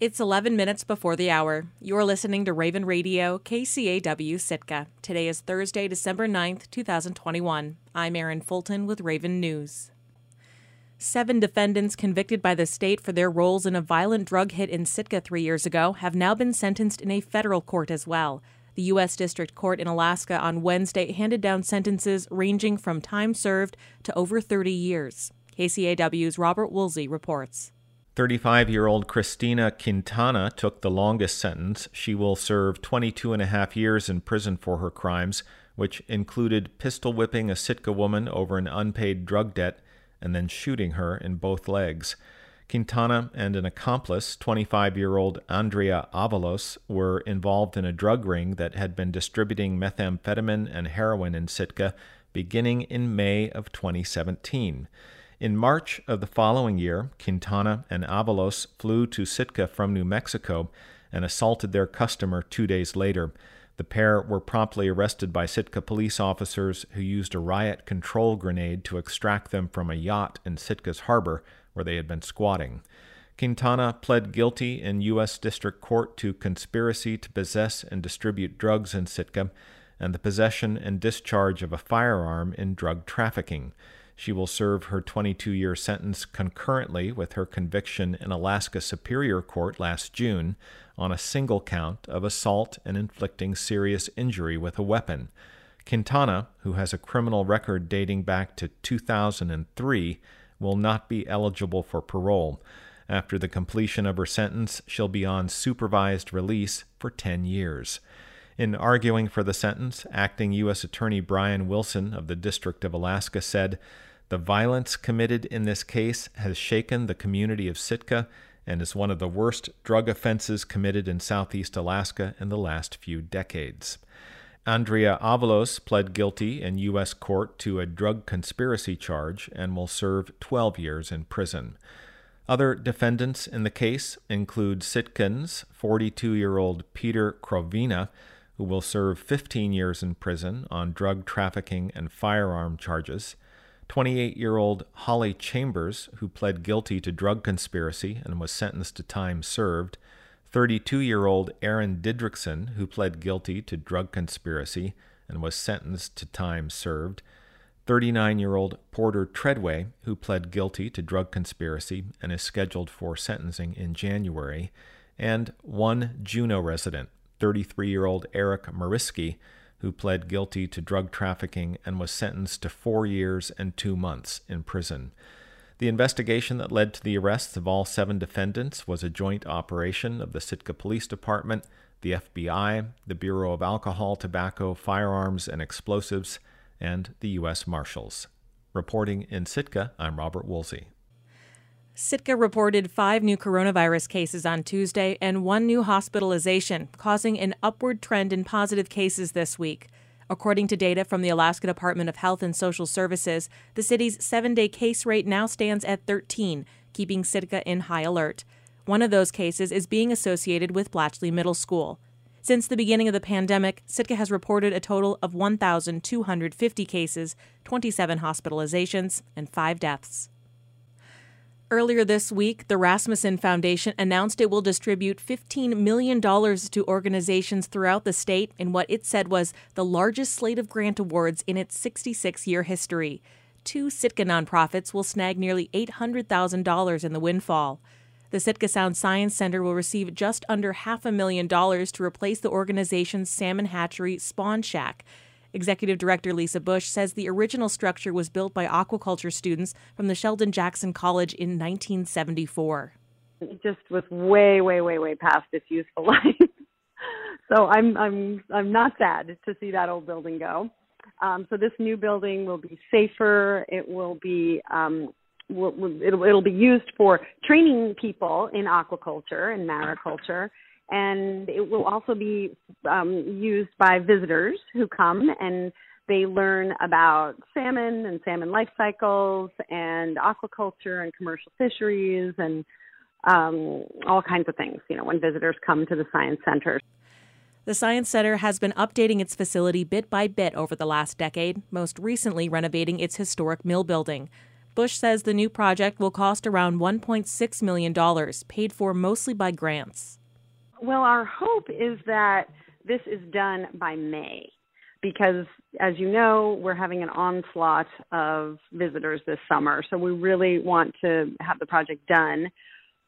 It's 11 minutes before the hour. You're listening to Raven Radio, KCAW Sitka. Today is Thursday, December 9th, 2021. I'm Erin Fulton with Raven News. Seven defendants convicted by the state for their roles in a violent drug hit in Sitka three years ago have now been sentenced in a federal court as well. The U.S. District Court in Alaska on Wednesday handed down sentences ranging from time served to over 30 years. KCAW's Robert Woolsey reports. 35 year old Christina Quintana took the longest sentence. She will serve 22 and a half years in prison for her crimes, which included pistol whipping a Sitka woman over an unpaid drug debt and then shooting her in both legs. Quintana and an accomplice, 25 year old Andrea Avalos, were involved in a drug ring that had been distributing methamphetamine and heroin in Sitka beginning in May of 2017. In March of the following year, Quintana and Avalos flew to Sitka from New Mexico and assaulted their customer two days later. The pair were promptly arrested by Sitka police officers who used a riot control grenade to extract them from a yacht in Sitka's harbor where they had been squatting. Quintana pled guilty in U.S. District Court to conspiracy to possess and distribute drugs in Sitka and the possession and discharge of a firearm in drug trafficking. She will serve her 22 year sentence concurrently with her conviction in Alaska Superior Court last June on a single count of assault and inflicting serious injury with a weapon. Quintana, who has a criminal record dating back to 2003, will not be eligible for parole. After the completion of her sentence, she'll be on supervised release for 10 years. In arguing for the sentence, acting U.S. Attorney Bryan Wilson of the District of Alaska said, The violence committed in this case has shaken the community of Sitka and is one of the worst drug offenses committed in southeast Alaska in the last few decades. Andrea Avalos pled guilty in U.S. court to a drug conspiracy charge and will serve 12 years in prison. Other defendants in the case include Sitkan's 42 year old Peter Krovina, who will serve 15 years in prison on drug trafficking and firearm charges, 28 year old Holly Chambers, who pled guilty to drug conspiracy and was sentenced to time served, 32 year old Aaron Didrikson, who pled guilty to drug conspiracy and was sentenced to time served, 39 year old Porter Treadway, who pled guilty to drug conspiracy and is scheduled for sentencing in January, and one Juneau resident, 33 year old Eric Mariski, who pled guilty to drug trafficking and was sentenced to four years and two months in prison. The investigation that led to the arrests of all seven defendants was a joint operation of the Sitka Police Department, the FBI, the Bureau of Alcohol, Tobacco, Firearms, and Explosives, and the U.S. Marshals. Reporting in Sitka, I'm Robert Woolsey. Sitka reported five new coronavirus cases on Tuesday and one new hospitalization, causing an upward trend in positive cases this week. According to data from the Alaska Department of Health and Social Services, the city's seven day case rate now stands at 13, keeping Sitka in high alert. One of those cases is being associated with Blatchley Middle School. Since the beginning of the pandemic, Sitka has reported a total of 1,250 cases, 27 hospitalizations, and five deaths. Earlier this week, the Rasmuson Foundation announced it will distribute $15 million to organizations throughout the state in what it said was the largest slate of grant awards in its 66 year history. Two Sitka nonprofits will snag nearly $800,000 in the windfall. The Sitka Sound Science Center will receive just under half a million dollars to replace the organization's salmon hatchery Spawn Shack. Executive Director Lisa Busch says the original structure was built by aquaculture students from the Sheldon Jackson College in 1974. It just was way, way, way, way past its useful life. so I'm, I'm, I'm not sad to see that old building go. Um, so this new building will be safer. It will be um, will, it'll, it'll be used for training people in aquaculture and mariculture and it will also be um, used by visitors who come and they learn about salmon and salmon life cycles and aquaculture and commercial fisheries and um, all kinds of things, you know, when visitors come to the Science Center. The Science Center has been updating its facility bit by bit over the last decade, most recently renovating its historic mill building. Busch says the new project will cost around $1.6 million, paid for mostly by grants. Well, our hope is that this is done by May because, as you know, we're having an onslaught of visitors this summer. So we really want to have the project done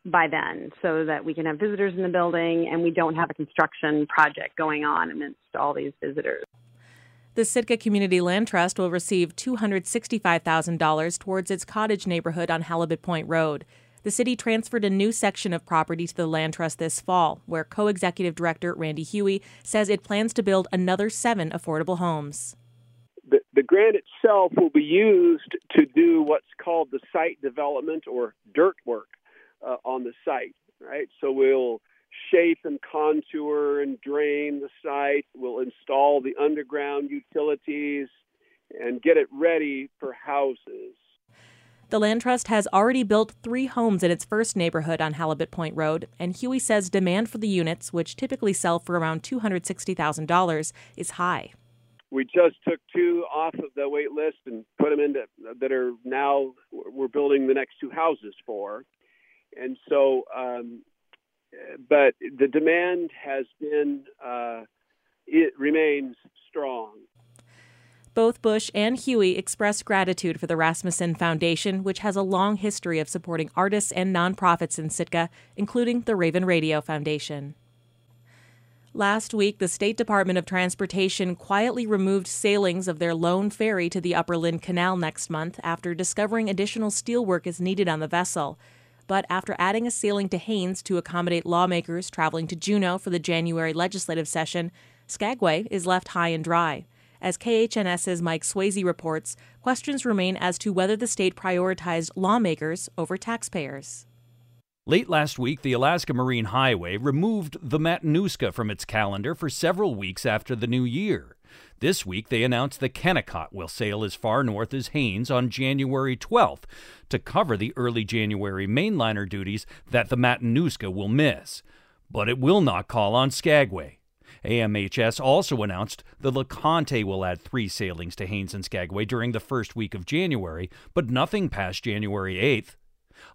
by then so that we can have visitors in the building and we don't have a construction project going on amidst all these visitors. The Sitka Community Land Trust will receive $265,000 towards its cottage neighborhood on Halibut Point Road. The city transferred a new section of property to the Land Trust this fall, where co executive director Randy Hughey says it plans to build another seven affordable homes. The, the grant itself will be used to do what's called the site development or dirt work uh, on the site, right? So we'll shape and contour and drain the site. We'll install the underground utilities and get it ready for houses. The Land Trust has already built three homes in its first neighborhood on Halibut Point Road, and Hughey says demand for the units, which typically sell for around $260,000, is high. We just took two off of the wait list and put them into that are now we're building the next two houses for. And so um, but the demand has been uh, it remains strong. Both Busch and Hughey expressed gratitude for the Rasmuson Foundation, which has a long history of supporting artists and nonprofits in Sitka, including the Raven Radio Foundation. Last week, the State Department of Transportation quietly removed sailings of their lone ferry to the Upper Lynn Canal next month after discovering additional steelwork is needed on the vessel but after adding a sailing to Haines to accommodate lawmakers traveling to Juneau for the January legislative session, Skagway is left high and dry. As KHNS's Mike Swasey reports, questions remain as to whether the state prioritized lawmakers over taxpayers. Late last week, the Alaska Marine Highway removed the Matanuska from its calendar for several weeks after the new year. This week, they announced the Kennicott will sail as far north as Haines on January 12th to cover the early January mainliner duties that the Matanuska will miss. But it will not call on Skagway. AMHS also announced the LeConte will add three sailings to Haines and Skagway during the first week of January, but nothing past January 8th.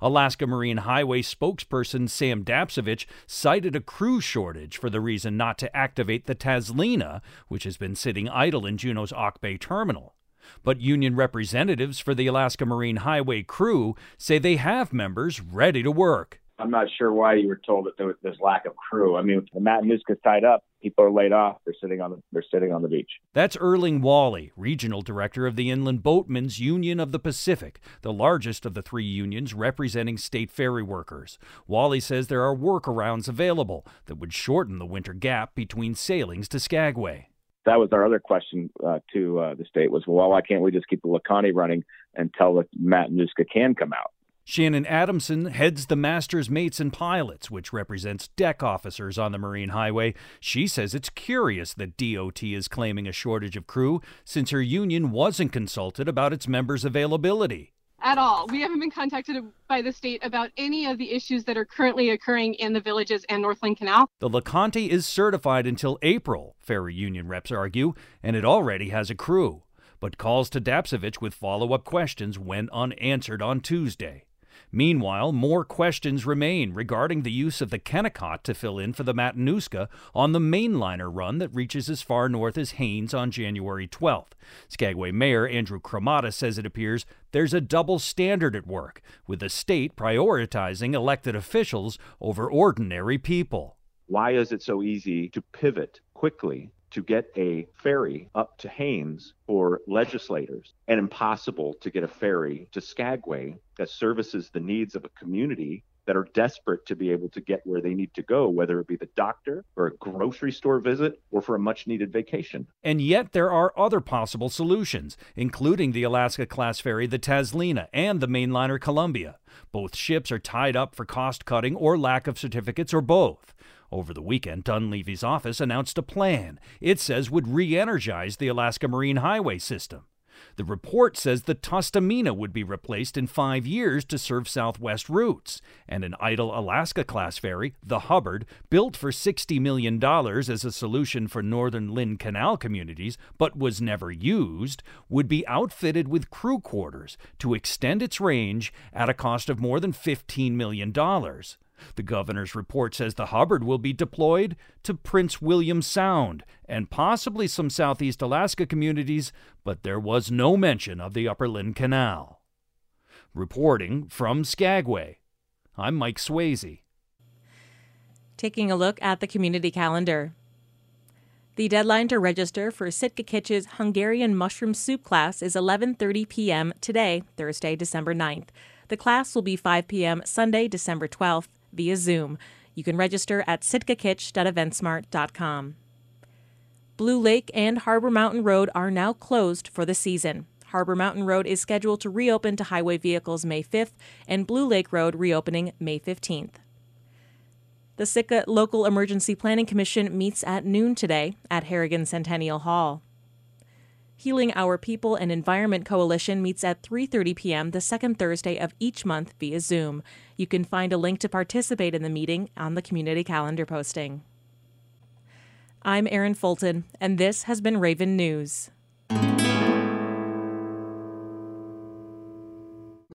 Alaska Marine Highway spokesperson Sam Dapcevich cited a crew shortage for the reason not to activate the Tazlina, which has been sitting idle in Juneau's Auk Bay terminal. But union representatives for the Alaska Marine Highway crew say they have members ready to work. I'm not sure why you were told that there was this lack of crew. I mean, the Matanuska's tied up. People are laid off. They're sitting on the they're sitting on the beach. That's Erling Wally, regional director of the Inland Boatmen's Union of the Pacific, the largest of the three unions representing state ferry workers. Wally says there are workarounds available that would shorten the winter gap between sailings to Skagway. That was our other question uh, to uh, the state was, well, why can't we just keep the LeConte running until the Matanuska can come out? Shannon Adamson heads the Masters Mates and Pilots, which represents deck officers on the Marine Highway. She says it's curious that DOT is claiming a shortage of crew since her union wasn't consulted about its members' availability. At all. We haven't been contacted by the state about any of the issues that are currently occurring in the villages and Northern Lynn Canal. The LeConte is certified until April, ferry union reps argue, and it already has a crew. But calls to Dapcevich with follow up questions went unanswered on Tuesday. Meanwhile, more questions remain regarding the use of the Kennicott to fill in for the Matanuska on the mainliner run that reaches as far north as Haines on January 12th. Skagway Mayor Andrew Cremata says it appears there's a double standard at work, with the state prioritizing elected officials over ordinary people. Why is it so easy to pivot quickly to get a ferry up to Haines for legislators and impossible to get a ferry to Skagway that services the needs of a community that are desperate to be able to get where they need to go, whether it be the doctor or a grocery store visit or for a much needed vacation. And yet there are other possible solutions, including the Alaska class ferry, the Tazlina, and the mainliner Columbia. Both ships are tied up for cost cutting or lack of certificates or both. Over the weekend, Dunleavy's office announced a plan it says would re energize the Alaska Marine Highway system. The report says the Tustumena would be replaced in five years to serve southwest routes, and an idle Alaska class ferry, the Hubbard, built for $60 million as a solution for northern Lynn Canal communities but was never used, would be outfitted with crew quarters to extend its range at a cost of more than $15 million. The governor's report says the Hubbard will be deployed to Prince William Sound and possibly some southeast Alaska communities, but there was no mention of the Upper Lynn Canal. Reporting from Skagway, I'm Mike Swasey. Taking a look at the community calendar. The deadline to register for Sitka Kitch's Hungarian mushroom soup class is 11:30 p.m. today, Thursday, December 9th. The class will be 5 p.m. Sunday, December 12th via Zoom. You can register at sitkakitch.eventsmart.com. Blue Lake and Harbor Mountain Road are now closed for the season. Harbor Mountain Road is scheduled to reopen to highway vehicles May 5th, and Blue Lake Road reopening May 15th. The Sitka Local Emergency Planning Commission meets at noon today at Harrigan Centennial Hall. Healing Our People and Environment Coalition meets at 3:30 p.m. the second Thursday of each month via Zoom. You can find a link to participate in the meeting on the community calendar posting. I'm Erin Fulton, and this has been Raven News.